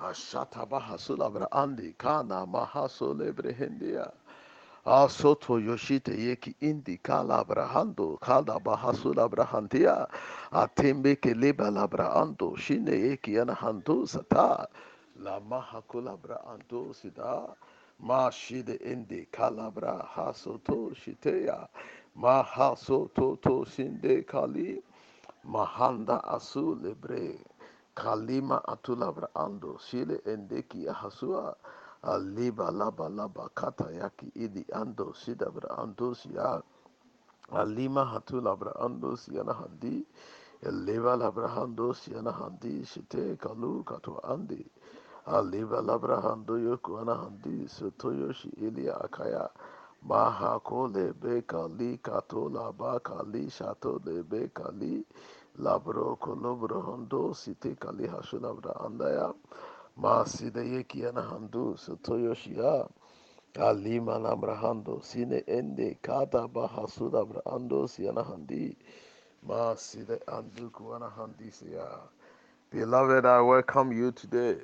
Ashataba hasula andi kana mahaso lebrehendia. Asoto yoshite yeki indi kala brahando kala bahasula brahantia atembe keleba labra ando shine yeki anahando sata la mahakula brahando sida ma shide indi kalabra hasoto shiteya ma hasoto to shinde kali mahanda asu lebre kalima atulabra ando shile endeki hasua aliba laba laba kata yaki idi ando sidabra ando siya alima hatu labra ando siyana handi eleva labra hando siyana handi shite kalu katu andi aliva labra hando yoku ana handi sotoyo shi ili akaya maha ko lebe kali kato laba kali shato lebe kali labro kolobro hondo site kali hashu labra andaya Masida yeki anahandu sotoyoshia alima namrahando sine ende kata bahasuda brando sianahandi masida anduku anahandi siya. Beloved, I welcome you today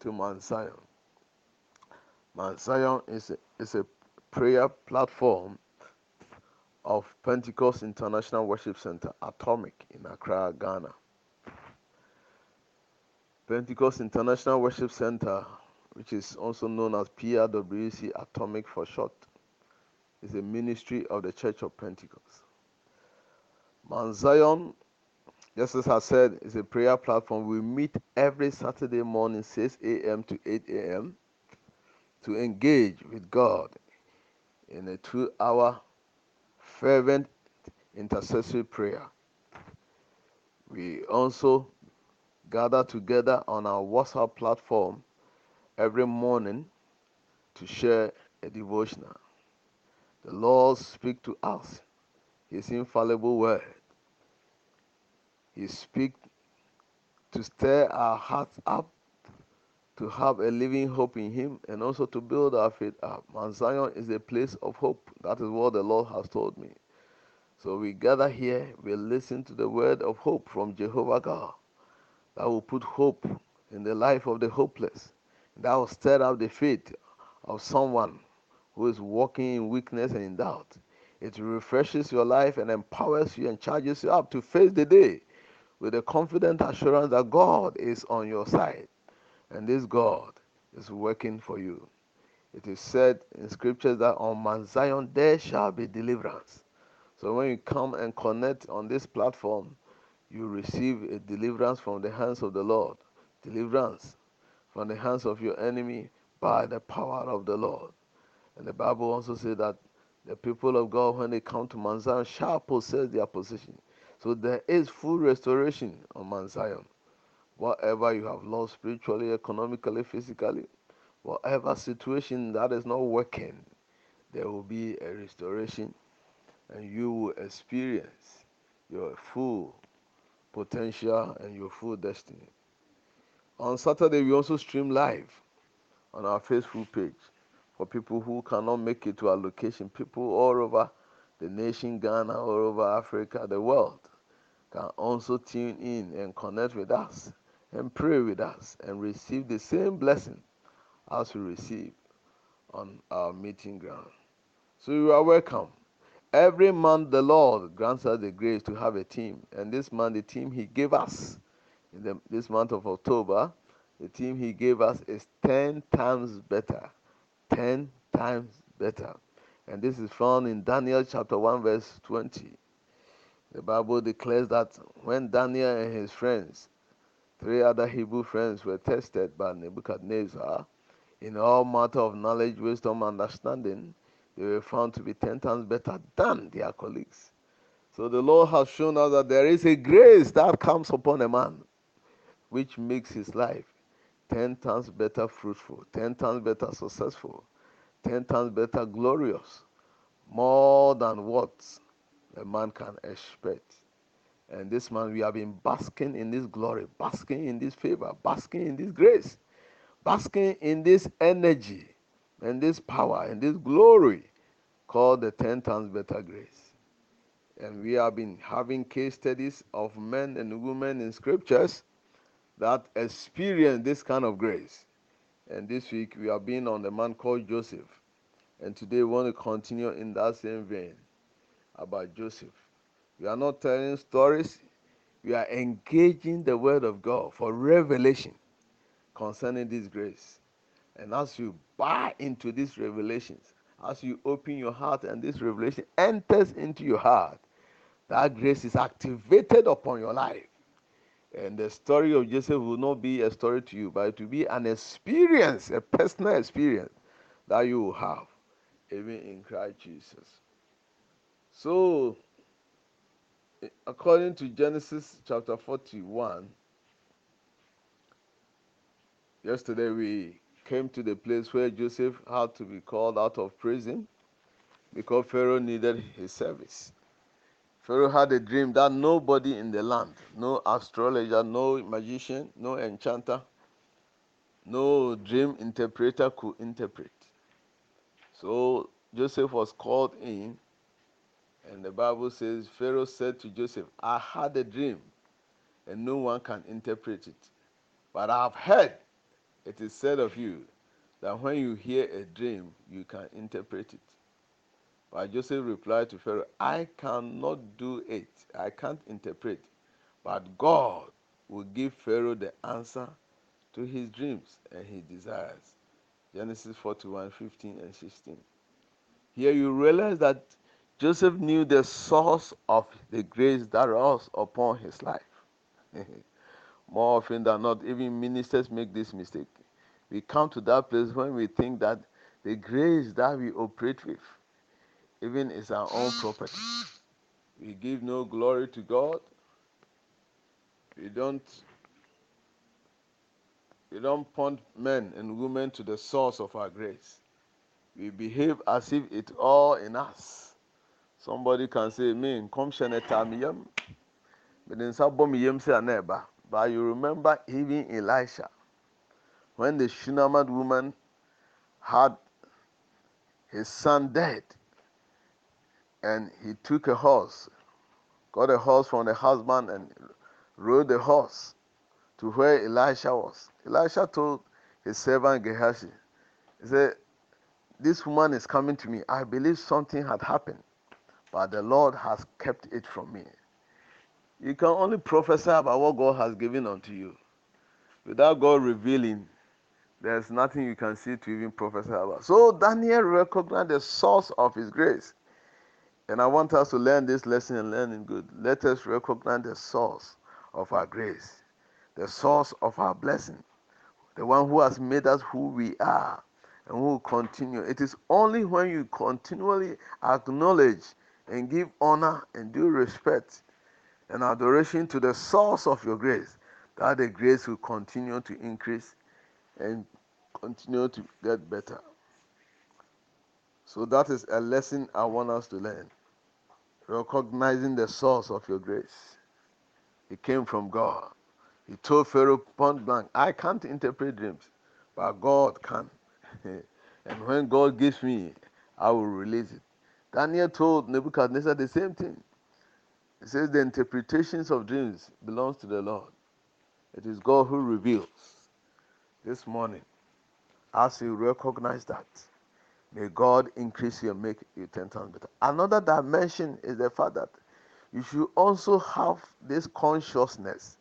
to Mount Zion. Mount Zion is a, is a prayer platform of Pentecost International Worship Center, Atomic, in Accra, Ghana. Pentecost International Worship Center, which is also known as PIWC Atomic for short, is a ministry of the Church of Pentecost. Mount Zion, just as I said, is a prayer platform. We meet every Saturday morning, 6 a.m. to 8 a.m., to engage with God in a two hour fervent intercessory prayer. We also gather together on our WhatsApp platform every morning to share a devotional. The Lord speaks to us His infallible word. He speaks to stir our hearts up to have a living hope in Him and also to build our faith up. Mount Zion is a place of hope. That is what the Lord has told me. So we gather here, we listen to the word of hope from Jehovah God that will put hope in the life of the hopeless. That will stir up the faith of someone who is walking in weakness and in doubt. It refreshes your life and empowers you and charges you up to face the day with a confident assurance that God is on your side and this God is working for you. It is said in scriptures that on Mount Zion there shall be deliverance. So when you come and connect on this platform, you receive a deliverance from the hands of the Lord, deliverance from the hands of your enemy by the power of the Lord. And the Bible also says that the people of God, when they come to Mount Zion, shall possess their possession. So there is full restoration on Mount Zion. Whatever you have lost spiritually, economically, physically, whatever situation that is not working, there will be a restoration and you will experience your full potential and your full destiny. On Saturday, we also stream live on our Facebook page for people who cannot make it to our location. People all over the nation, Ghana, all over Africa, the world, can also tune in and connect with us and pray with us and receive the same blessing as we receive on our meeting ground. So you are welcome. Every month, the Lord grants us the grace to have a team. And this month, the team He gave us in the, this month of October, the team He gave us is 10 times better. 10 times better. And this is found in Daniel chapter 1, verse 20. The Bible declares that when Daniel and his friends, three other Hebrew friends, were tested by Nebuchadnezzar in all matter of knowledge, wisdom, understanding, they were found to be 10 times better than their colleagues. So the Lord has shown us that there is a grace that comes upon a man which makes his life 10 times better fruitful, 10 times better successful, 10 times better glorious, more than what a man can expect. And this man, we have been basking in this glory, basking in this favor, basking in this grace, basking in this energy and this power and this glory called the 10 times better grace. And we have been having case studies of men and women in scriptures that experience this kind of grace. And this week we have been on the man called Joseph. And today we want to continue in that same vein about Joseph. We are not telling stories, we are engaging the word of God for revelation concerning this grace. And as you buy into these revelations, as you open your heart and this revelation enters into your heart, that grace is activated upon your life. And the story of Joseph will not be a story to you, but it will be an experience, a personal experience that you will have, even in Christ Jesus. So, according to Genesis chapter 41, yesterday we came to the place where Joseph had to be called out of prison because Pharaoh needed his service. Pharaoh had a dream that nobody in the land, no astrologer, no magician, no enchanter, no dream interpreter could interpret. So Joseph was called in, and the Bible says Pharaoh said to Joseph, I had a dream, and no one can interpret it. But I have heard it is said of you that when you hear a dream, you can interpret it. But Joseph replied to Pharaoh, I cannot do it. I can't interpret. But God will give Pharaoh the answer to his dreams and his desires. Genesis 41 15 and 16. Here you realize that Joseph knew the source of the grace that was upon his life. More often than not, even ministers make this mistake. We come to that place when we think that the grace that we operate with, even is our own property. We give no glory to God. We don't we don't point men and women to the source of our grace. We behave as if it's all in us. Somebody can say, "Me, come sheneta but then somebody yem say neighbor." But you remember even Elisha, when the Shunammite woman had his son dead, and he took a horse, got a horse from the husband, and rode the horse to where Elisha was. Elisha told his servant Gehazi, he said, This woman is coming to me. I believe something had happened, but the Lord has kept it from me. You can only prophesy about what God has given unto you. Without God revealing, there's nothing you can see to even prophesy about. So Daniel recognized the source of his grace. And I want us to learn this lesson and learn in good. Let us recognize the source of our grace, the source of our blessing, the one who has made us who we are and who will continue. It is only when you continually acknowledge and give honor and due respect and adoration to the source of your grace that the grace will continue to increase and continue to get better. So that is a lesson I want us to learn. Recognizing the source of your grace. It came from God. He told Pharaoh point blank, I can't interpret dreams, but God can. and when God gives me, I will release it. Daniel told Nebuchadnezzar the same thing. He says the interpretations of dreams belongs to the Lord. It is God who reveals. This morning, as you recognize that, may God increase you and make you ten times better. Another dimension is the fact that you should also have this consciousness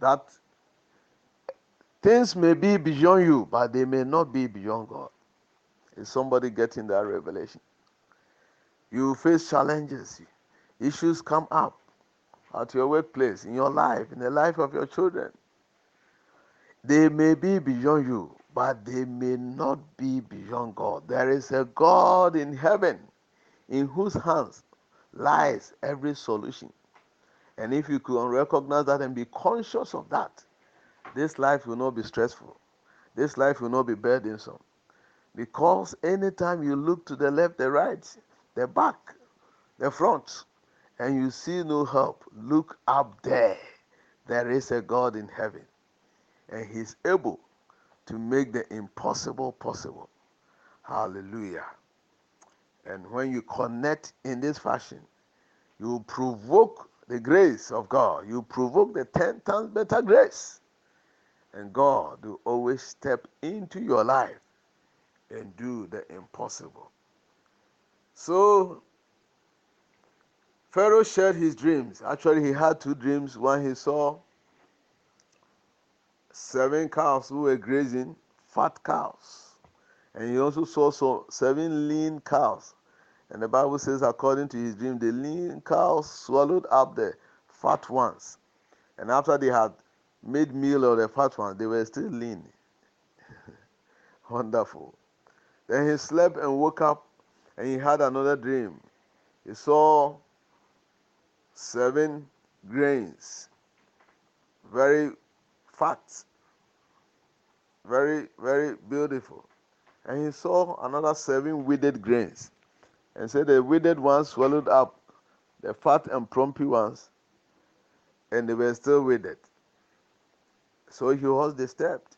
that things may be beyond you, but they may not be beyond God. Is somebody getting that revelation? You face challenges, issues come up at your workplace, in your life, in the life of your children. They may be beyond you, but they may not be beyond God. There is a God in heaven in whose hands lies every solution. And if you can recognize that and be conscious of that, this life will not be stressful. This life will not be burdensome. Because anytime you look to the left, the right, the back, the front, and you see no help, look up there. There is a God in heaven, and He's able to make the impossible possible. Hallelujah. And when you connect in this fashion, you provoke the grace of God. You provoke the ten times better grace And God will always step into your life and do the impossible. So, Pharaoh shared his dreams. Actually, he had two dreams. One, he saw seven cows who were grazing, fat cows. And he also saw so seven lean cows. And the Bible says, according to his dream, the lean cows swallowed up the fat ones. And after they had made meal of the fat ones, they were still lean. Wonderful. Then he slept and woke up and he had another dream. He saw seven grains, very fat, very, very beautiful. And he saw another seven withered grains. And said the withered ones swallowed up the fat and plumpy ones, and they were still withered. So he was disturbed.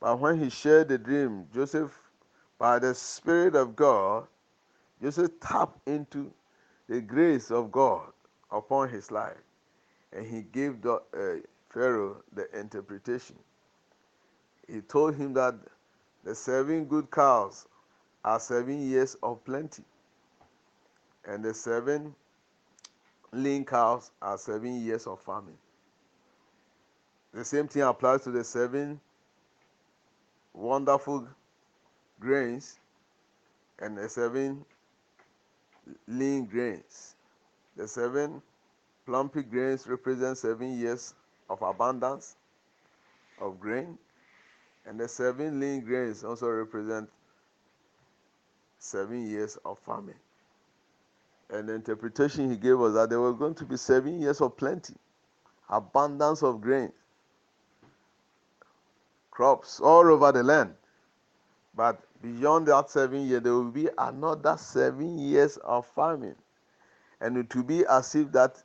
But when he shared the dream, Joseph, by the Spirit of God, Joseph tapped into the grace of God upon his life. And he gave the, uh, Pharaoh the interpretation. He told him that the seven good cows are seven years of plenty, and the seven lean cows are seven years of famine. The same thing applies to the seven wonderful grains and the seven lean grains. The seven plumpy grains represent seven years of abundance of grain, and the seven lean grains also represent seven years of famine. And the interpretation he gave was that there were going to be seven years of plenty, abundance of grain, crops all over the land. But beyond that seven years, there will be another seven years of famine. And it will be as if that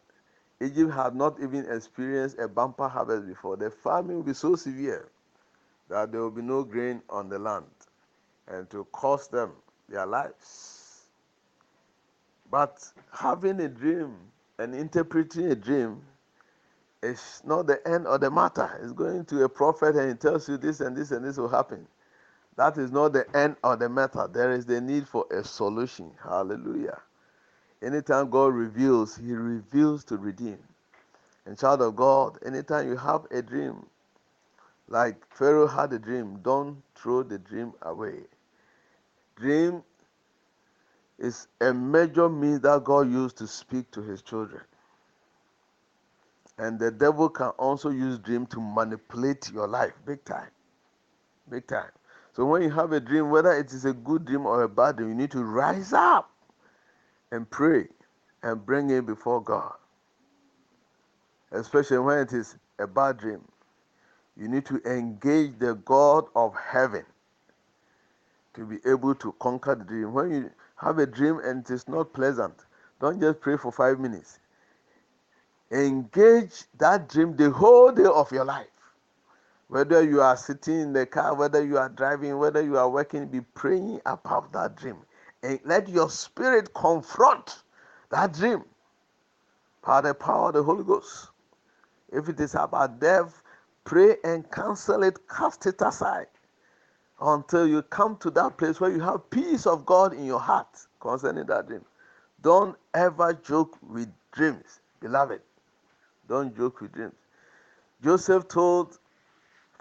Egypt had not even experienced a bumper harvest before. The famine will be so severe that there will be no grain on the land and to cost them their lives. But having a dream and interpreting a dream is not the end of the matter. It's going to a prophet and he tells you this and this and this will happen. That is not the end of the matter. There is the need for a solution. Hallelujah. Anytime God reveals, He reveals to redeem. And child of God, anytime you have a dream, like Pharaoh had a dream, don't throw the dream away. Dream is a major means that God used to speak to his children. And the devil can also use dream to manipulate your life big time. Big time. So when you have a dream, whether it is a good dream or a bad dream, you need to rise up and pray and bring it before God. Especially when it is a bad dream. You need to engage the God of heaven to be able to conquer the dream. When you have a dream and it is not pleasant, don't just pray for five minutes. Engage that dream the whole day of your life. Whether you are sitting in the car, whether you are driving, whether you are working, be praying about that dream. And let your spirit confront that dream by the power of the Holy Ghost. If it is about death, pray and cancel it, cast it aside until you come to that place where you have peace of God in your heart concerning that dream. Don't ever joke with dreams, beloved. Don't joke with dreams. Joseph told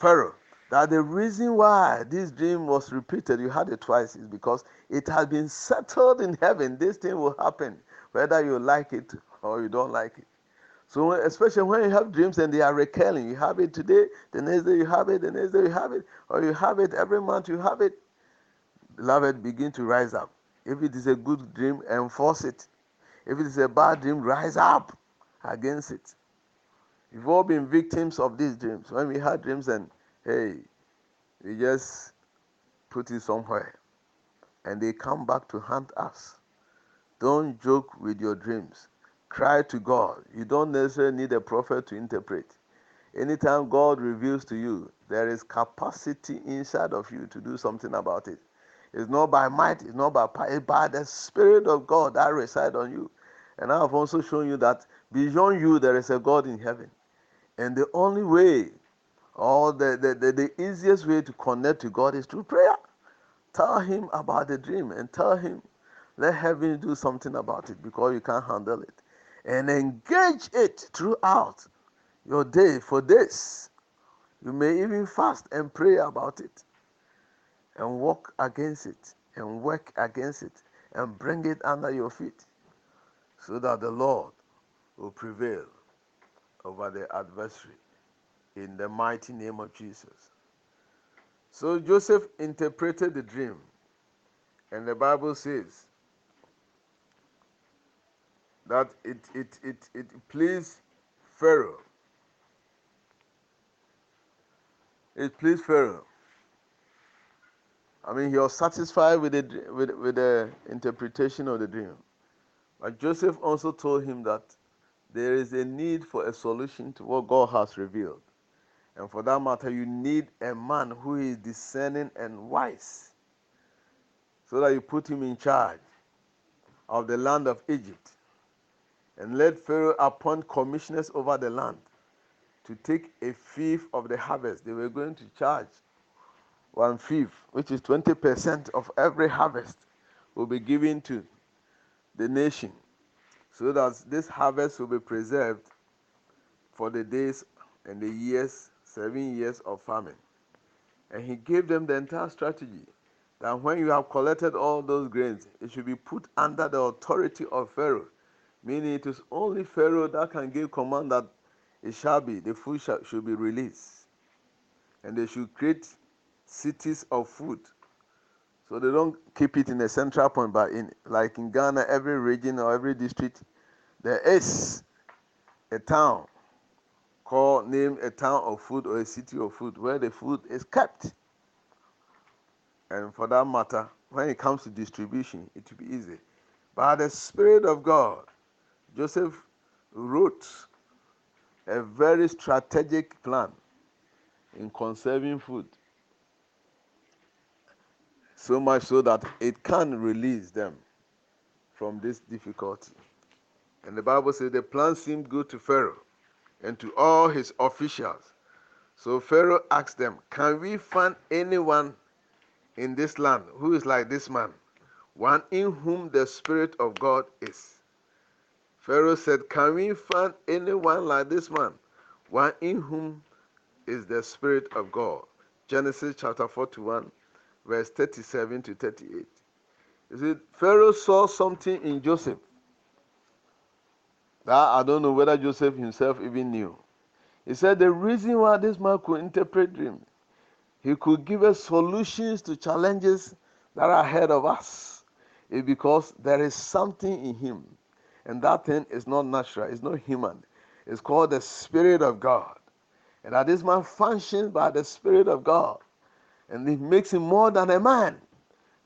Pharaoh that the reason why this dream was repeated, you had it twice, is because it has been settled in heaven. This thing will happen, whether you like it or you don't like it. So, especially when you have dreams and they are recurring, you have it today, the next day you have it, the next day you have it, or you have it every month, you have it. Beloved, begin to rise up. If it is a good dream, enforce it. If it is a bad dream, rise up against it. We've all been victims of these dreams. When we had dreams and, hey, we just put it somewhere and they come back to haunt us. Don't joke with your dreams. Cry to God. You don't necessarily need a prophet to interpret. Anytime God reveals to you, there is capacity inside of you to do something about it. It's not by might, it's not by power, it's by the Spirit of God that resides on you. And I have also shown you that beyond you, there is a God in heaven. And the only way Or the, the, the, the easiest way to connect to God is through prayer. Tell Him about the dream and tell Him, let heaven do something about it because you can't handle it. And engage it throughout your day for this. You may even fast and pray about it and walk against it and work against it and bring it under your feet so that the Lord will prevail over the adversary in the mighty name of Jesus. So Joseph interpreted the dream, and the Bible says that it, it, it, it pleased Pharaoh. It pleased Pharaoh. I mean, he was satisfied with the, with, with the interpretation of the dream. But Joseph also told him that there is a need for a solution to what God has revealed. And for that matter, you need a man who is discerning and wise so that you put him in charge of the land of Egypt. And let Pharaoh appoint commissioners over the land to take a fifth of the harvest. They were going to charge one fifth, which is 20% of every harvest, will be given to the nation so that this harvest will be preserved for the days and the years, seven years of famine. And he gave them the entire strategy that when you have collected all those grains, it should be put under the authority of Pharaoh, meaning it is only Pharaoh that can give command that it shall be, the food shall, should be released. And they should create cities of food so they don't keep it in a central point, but in like in Ghana, every region or every district, there is a town called name a town of food or a city of food where the food is kept. And for that matter, when it comes to distribution, it will be easy. By the Spirit of God, Joseph wrote a very strategic plan in conserving food so much so that it can release them from this difficulty. And the Bible says the plan seemed good to Pharaoh and to all his officials. So Pharaoh asked them, Can we find anyone in this land who is like this man, one in whom the Spirit of God is? Pharaoh said, Can we find anyone like this man, one in whom is the Spirit of God? Genesis chapter 41, verse 37 to 38. You see, Pharaoh saw something in Joseph that I don't know whether Joseph himself even knew. He said the reason why this man could interpret dreams, he could give us solutions to challenges that are ahead of us, is because there is something in him, and that thing is not natural, it's not human. It's called the Spirit of God, and that this man functions by the Spirit of God and it makes him more than a man.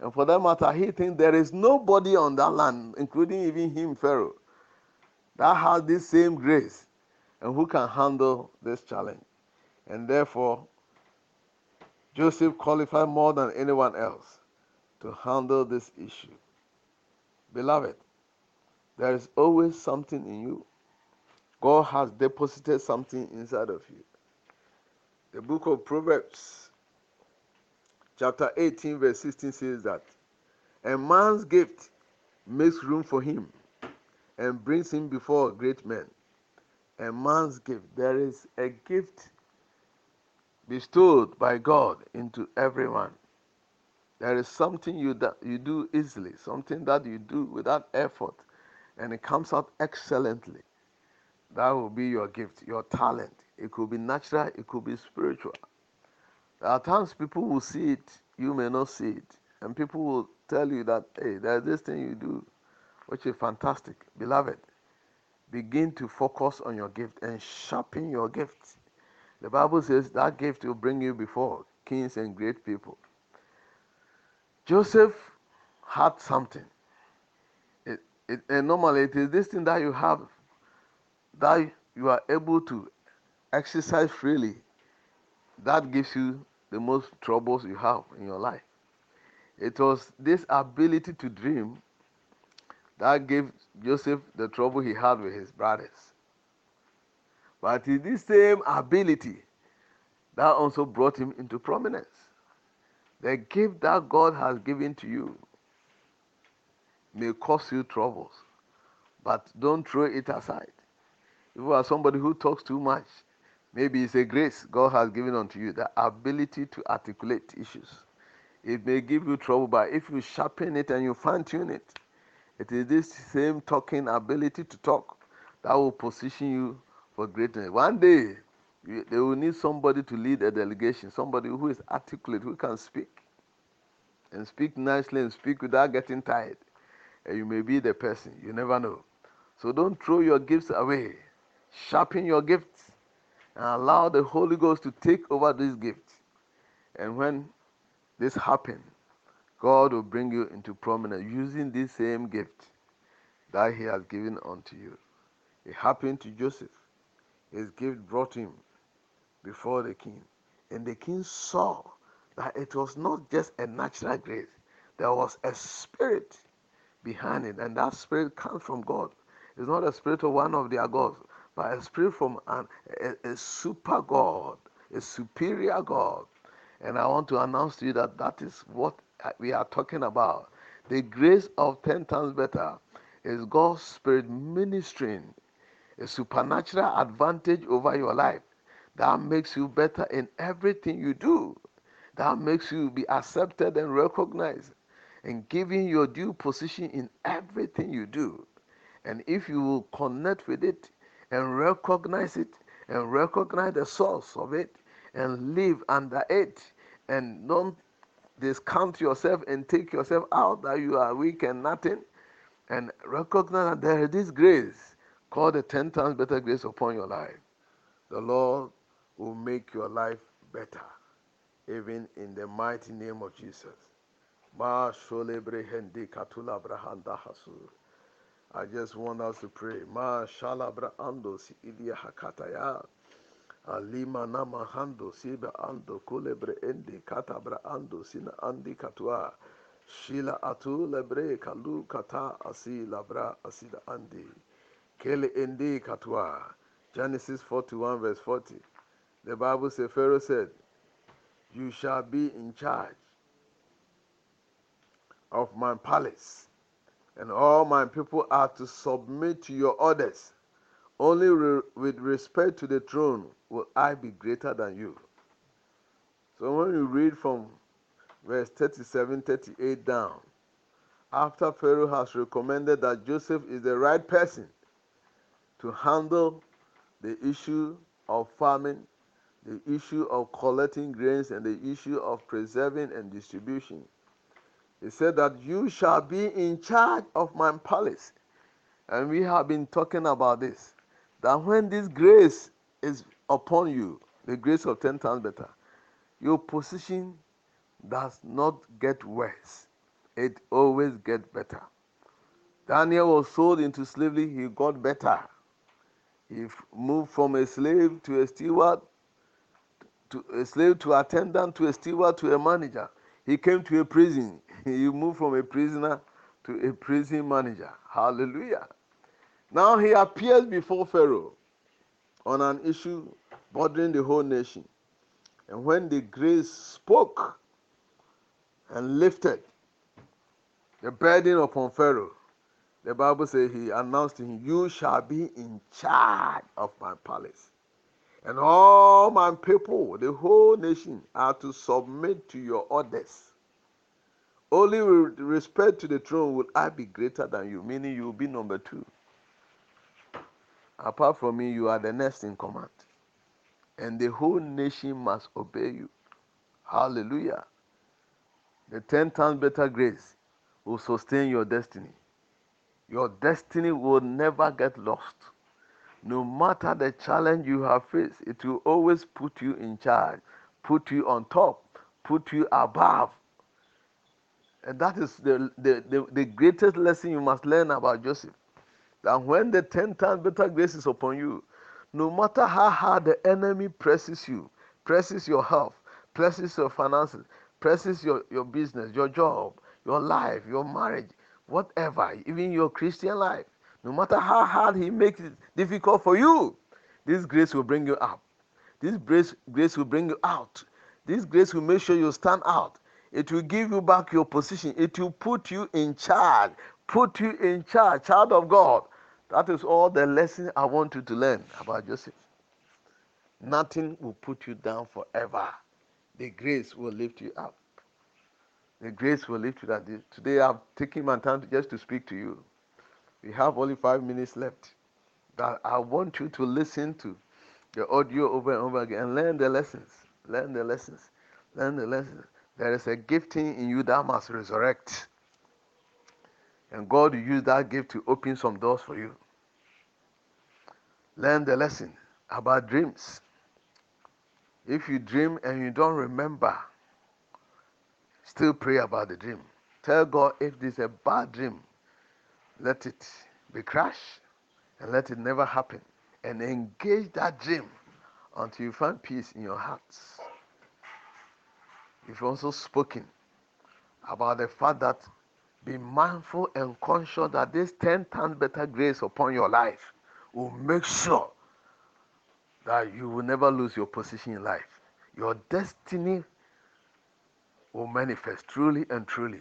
And for that matter, he thinks there is nobody on that land, including even him, Pharaoh, that has this same grace and who can handle this challenge. And therefore, Joseph qualified more than anyone else to handle this issue. Beloved, there is always something in you. God has deposited something inside of you. The book of Proverbs chapter 18, verse 16 says that a man's gift makes room for him and brings him before great men. A man's gift, there is a gift bestowed by God into everyone. There is something you, that you do easily, something that you do without effort, and it comes out excellently. That will be your gift, your talent. It could be natural, it could be spiritual. There are times people will see it, you may not see it. And people will tell you that, hey, there's this thing you do, which is fantastic. Beloved, begin to focus on your gift and sharpen your gift. The Bible says that gift will bring you before kings and great people. Joseph had something. It, it, and normally it is this thing that you have that you are able to exercise freely that gives you the most troubles you have in your life. It was this ability to dream that gave Joseph the trouble he had with his brothers. But it is this same ability that also brought him into prominence. The gift that God has given to you may cause you troubles, but don't throw it aside. If you are somebody who talks too much, maybe it's a grace God has given unto you, the ability to articulate issues. It may give you trouble, but if you sharpen it and you fine tune it, it is this same talking ability to talk that will position you for greatness. One day, you, they will need somebody to lead a delegation, somebody who is articulate, who can speak and speak nicely and speak without getting tired. And you may be the person, you never know. So don't throw your gifts away. Sharpen your gifts and allow the Holy Ghost to take over these gifts. And when this happens, God will bring you into prominence using this same gift that He has given unto you. It happened to Joseph. His gift brought him before the king. And the king saw that it was not just a natural grace, there was a spirit behind it. And that spirit comes from God. It's not a spirit of one of their gods, but a spirit from an, a, a super God, a superior God. And I want to announce to you that that is what we are talking about. The grace of 10 times better is God's Spirit ministering a supernatural advantage over your life that makes you better in everything you do, that makes you be accepted and recognized, and giving your due position in everything you do. And if you will connect with it and recognize it and recognize the source of it and live under it and don't discount yourself and take yourself out that you are weak and nothing and recognize that there is this grace called the 10 times better grace upon your life. The Lord will make your life better, even in the mighty name of Jesus. I just want us to pray. Ma shalabra ando si ilia hakataya. Alima nama hando siba ando kulebre endi katabra ando sina andi katua. Shila atu lebre kalu kata asi labra asida andi. Kele endi katua. Genesis 41 verse 40. The Bible says, Pharaoh said, You shall be in charge of my palace, and all my people are to submit to your orders. Only re- with respect to the throne will I be greater than you. So when you read from verse 37 38 down, after Pharaoh has recommended that Joseph is the right person to handle the issue of farming, the issue of collecting grains and the issue of preserving and distribution. He said that you shall be in charge of my palace. And we have been talking about this. That when this grace is upon you, the grace of 10 times better, your position does not get worse. It always gets better. Daniel was sold into slavery, he got better. He moved from a slave to a steward to a slave to attendant to a steward to a manager. He came to a prison. He moved from a prisoner to a prison manager. Hallelujah. Now he appears before Pharaoh on an issue bothering the whole nation. And when the grace spoke and lifted the burden upon Pharaoh, the Bible says he announced to him, You shall be in charge of my palace. And all my people, the whole nation, are to submit to your orders. Only with respect to the throne will I be greater than you, meaning you will be number two. Apart from me, you are the next in command. And the whole nation must obey you. Hallelujah. The ten times better grace will sustain your destiny. Your destiny will never get lost no matter the challenge you have faced, it will always put you in charge, put you on top, put you above. And that is the, the, the, the greatest lesson you must learn about Joseph. That when the 10 times better grace is upon you, no matter how hard the enemy presses you, presses your health, presses your finances, presses your, your business, your job, your life, your marriage, whatever, even your Christian life, no matter how hard He makes it difficult for you, this grace will bring you up. This grace, grace will bring you out. This grace will make sure you stand out. It will give you back your position. It will put you in charge. Put you in charge, child of God. That is all the lesson I want you to learn about Joseph. Nothing will put you down forever. The grace will lift you up. The grace will lift you up. Today I've taken my time just to speak to you. We have only five minutes left. That I want you to listen to the audio over and over again and learn the lessons. Learn the lessons. Learn the lessons. There is a gifting in you that must resurrect. And God will use that gift to open some doors for you. Learn the lesson about dreams. If you dream and you don't remember, still pray about the dream. Tell God if this is a bad dream, let it be crushed and let it never happen. And engage that dream until you find peace in your hearts. You've also spoken about the fact that be mindful and conscious that this 10 times better grace upon your life will make sure that you will never lose your position in life. Your destiny will manifest truly and truly.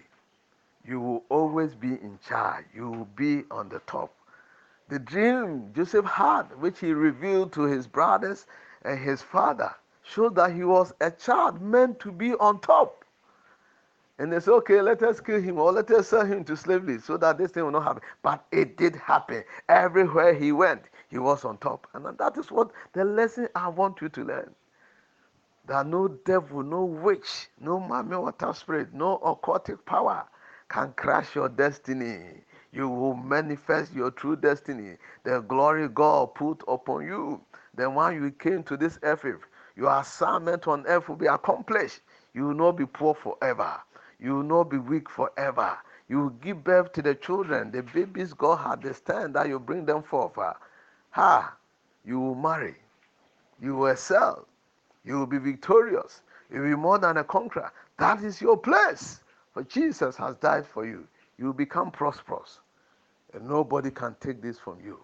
You will always be in charge. You will be on the top. The dream Joseph had, which he revealed to his brothers and his father, showed that he was a child meant to be on top. And they said, okay, let us kill him or let us sell him to slavery so that this thing will not happen. But it did happen. Everywhere he went, he was on top. And that is what the lesson I want you to learn. That no devil, no witch, no mammy water spirit, no occultic power can crash your destiny. You will manifest your true destiny. The glory God put upon you. Then when you came to this earth your assignment on earth will be accomplished. You will not be poor forever. You will not be weak forever. You will give birth to the children, the babies God had destined that you bring them forth. Ah, ha! You will marry. You will excel. You will be victorious. You will be more than a conqueror. That is your place. For Jesus has died for you. You will become prosperous. And nobody can take this from you.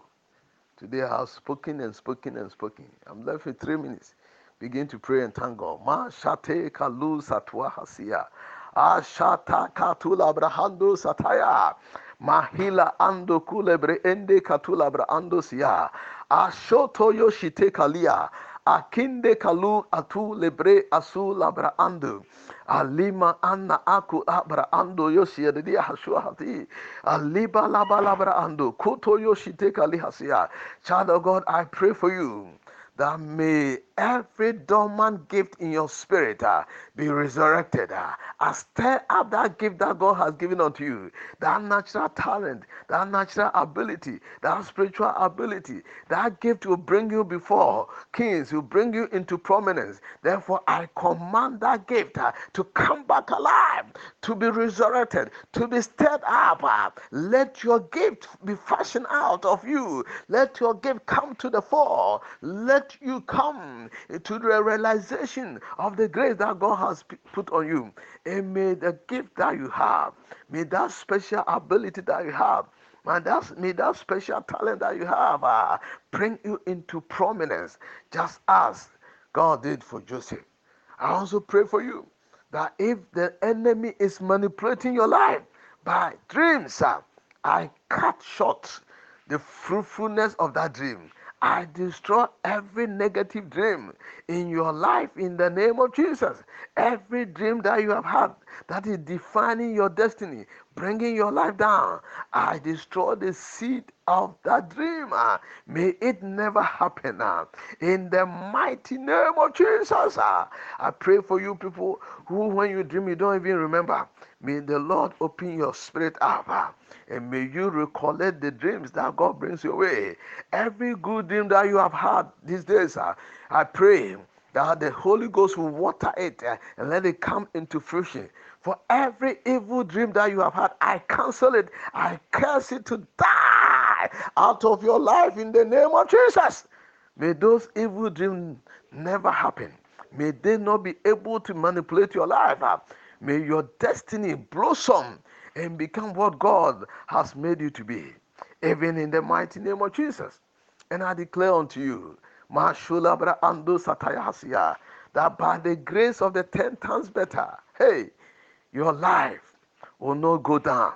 Today I have spoken and spoken and spoken. I'm left with three minutes begin to pray and thank God. Ma kalu satwa. Ashata katula brahando sataya. Mahila ando kulebre ende katula brahando siya. Ashoto yoshite kalia. Akinde kalu atu lebre asu labra ando. Alima anna aku abra ando yoshi dia hashua hati. Aliba laba labra ando. Kuto yoshite kali hasia. Child of God, I pray for you that may every dormant gift in your spirit uh, be resurrected. Uh, stir up that gift that God has given unto you, that natural talent, that natural ability, that spiritual ability. That gift will bring you before kings, will bring you into prominence. Therefore, I command that gift uh, to come back alive, to be resurrected, to be stirred up. Uh, let your gift be fashioned out of you. Let your gift come to the fore. Let you come to the realization of the grace that God has put on you. And may the gift that you have, may that special ability that you have, and that's, may that special talent that you have uh, bring you into prominence, just as God did for Joseph. I also pray for you that if the enemy is manipulating your life by dreams, uh, I cut short the fruitfulness of that dream. I destroy every negative dream in your life in the name of Jesus. Every dream that you have had that is defining your destiny, bringing your life down, I destroy the seed of that dream. Ah, may it never happen. Ah. In the mighty name of Jesus, ah. I pray for you people who, when you dream, you don't even remember. May the Lord open your spirit up and may you recollect the dreams that God brings your way. Every good dream that you have had these days, uh, I pray that the Holy Ghost will water it uh, and let it come into fruition. For every evil dream that you have had, I cancel it. I curse it to die out of your life in the name of Jesus. May those evil dreams never happen. May they not be able to manipulate your life. May your destiny blossom and become what God has made you to be, even in the mighty name of Jesus. And I declare unto you. That by the grace of the ten times better, hey, your life will not go down.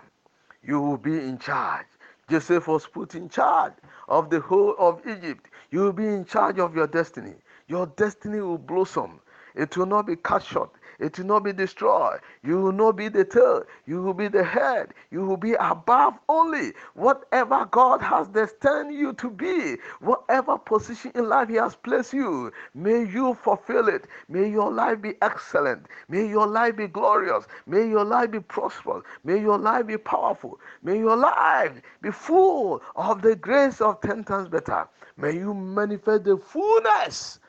You will be in charge. Joseph was put in charge of the whole of Egypt. You will be in charge of your destiny. Your destiny will blossom. It will not be cut short. It will not be destroyed. You will not be the tail. You will be the head. You will be above only. Whatever God has destined you to be, whatever position in life He has placed you, may you fulfill it. May your life be excellent. May your life be glorious. May your life be prosperous. May your life be powerful. May your life be full of the grace of ten times better. May you manifest the fullness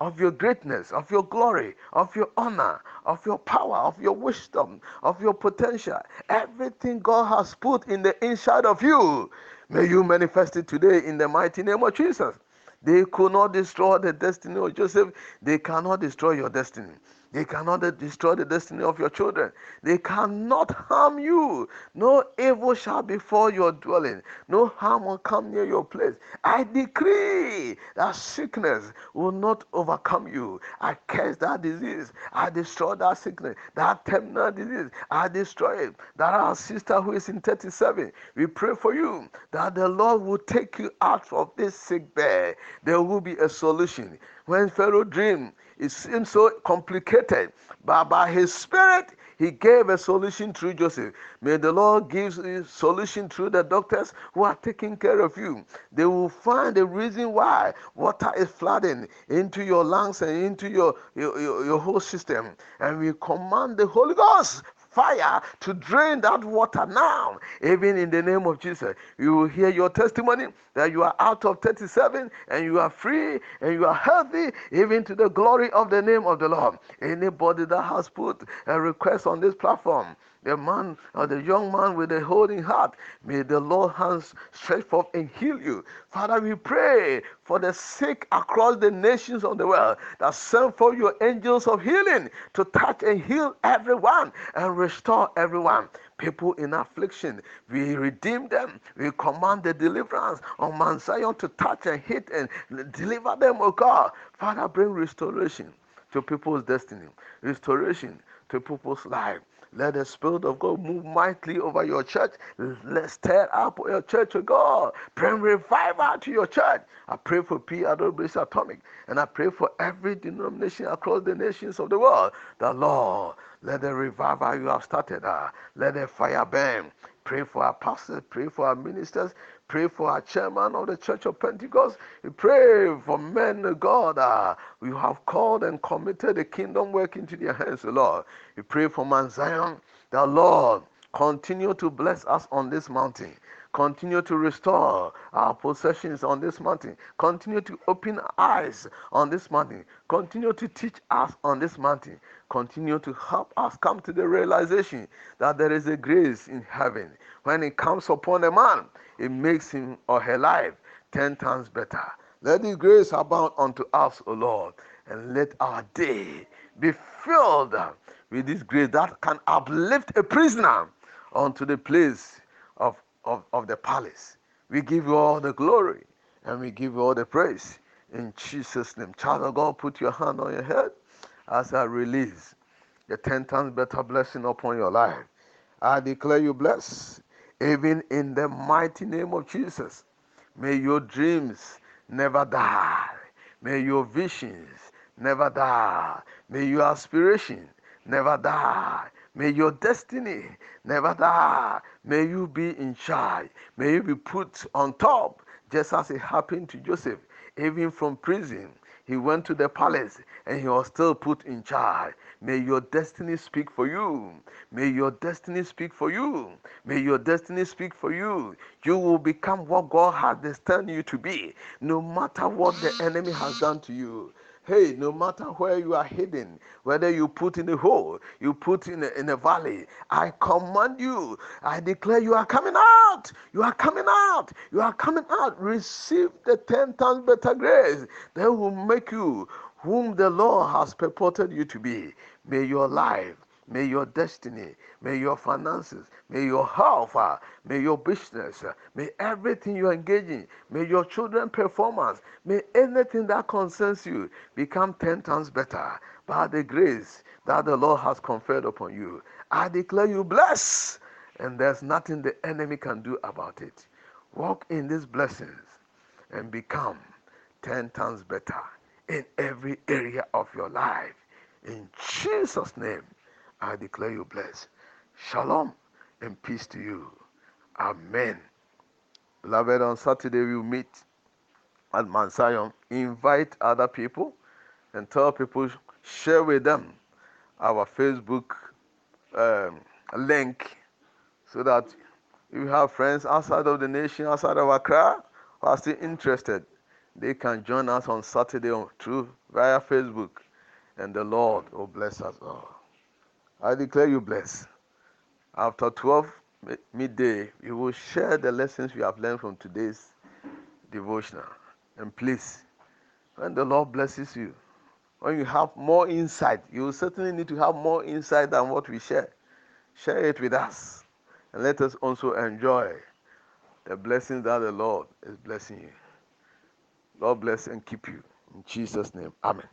of your greatness, of your glory, of your honor, of your power, of your wisdom, of your potential. Everything God has put in the inside of you, may you manifest it today in the mighty name of Jesus. They could not destroy the destiny of Joseph, they cannot destroy your destiny. They cannot destroy the destiny of your children. They cannot harm you. No evil shall befall your dwelling. No harm will come near your place. I decree that sickness will not overcome you. I curse that disease. I destroy that sickness. That terminal disease. I destroy it. That our sister who is in 37, we pray for you that the Lord will take you out of this sick bed. There will be a solution. When Pharaoh dreamed, it seems so complicated, but by His Spirit, He gave a solution through Joseph. May the Lord give a solution through the doctors who are taking care of you. They will find the reason why water is flooding into your lungs and into your, your, your, your whole system. And we command the Holy Ghost fire to drain that water now, even in the name of Jesus. You will hear your testimony that you are out of 37 and you are free and you are healthy, even to the glory of the name of the Lord. Anybody that has put a request on this platform, the man or the young man with a holding heart, may the Lord hands stretch forth and heal you. Father, we pray for the sick across the nations of the world that send for your angels of healing to touch and heal everyone and restore everyone people in affliction. We redeem them. We command the deliverance on Mount Zion to touch and hit and deliver them, oh God. Father, bring restoration to people's destiny, restoration to people's life. Let the Spirit of God move mightily over your church. Let's stir up your church to God. Bring revival to your church. I pray for PIWC Atomic. And I pray for every denomination across the nations of the world. The Lord, let the revival you have started, uh, let the fire burn. Pray for our pastors, pray for our ministers, pray for our chairman of the Church of Pentecost. We pray for men of God uh, you have called and committed the kingdom work into their hands, Lord. We pray for Mount Zion, the Lord. Continue to bless us on this mountain. Continue to restore our possessions on this mountain. Continue to open eyes on this mountain. Continue to teach us on this mountain. Continue to help us come to the realization that there is a grace in heaven. When it comes upon a man, it makes him or her life ten times better. Let this grace abound unto us, O Lord, and let our day be filled with this grace that can uplift a prisoner unto the place of, of, of the palace. We give you all the glory and we give you all the praise. In Jesus' name. Child of God, put your hand on your head as I release the 10 times better blessing upon your life. I declare you blessed even in the mighty name of Jesus. May your dreams never die. May your visions never die. May your aspiration never die. May your destiny never die. May you be in charge. May you be put on top, just as it happened to Joseph, even from prison. He went to the palace and he was still put in charge. May your destiny speak for you. May your destiny speak for you. May your destiny speak for you. You will become what God has destined you to be, no matter what the enemy has done to you. Hey, no matter where you are hidden, whether you put in a hole, you put in a, in a valley, I command you. I declare you are coming out. You are coming out. You are coming out. Receive the ten times better grace that will make you whom the Lord has purported you to be. May your life May your destiny, may your finances, may your health, uh, may your business, uh, may everything you engage in, may your children performance, may anything that concerns you become 10 times better by the grace that the Lord has conferred upon you. I declare you blessed, and there's nothing the enemy can do about it. Walk in these blessings and become 10 times better in every area of your life. In Jesus' name, I declare you blessed. Shalom and peace to you. Amen. Beloved, on Saturday we'll meet at Mount Zion. Invite other people and tell people, share with them our Facebook um, link so that if you have friends outside of the nation, outside of Accra, who are still interested, they can join us on Saturday through via Facebook, and the Lord will bless us all. I declare you blessed. After 12 midday, we will share the lessons we have learned from today's devotional. And please, when the Lord blesses you, when you have more insight, you will certainly need to have more insight than what we share. Share it with us. And let us also enjoy the blessings that the Lord is blessing you. Lord bless and keep you. In Jesus' name. Amen.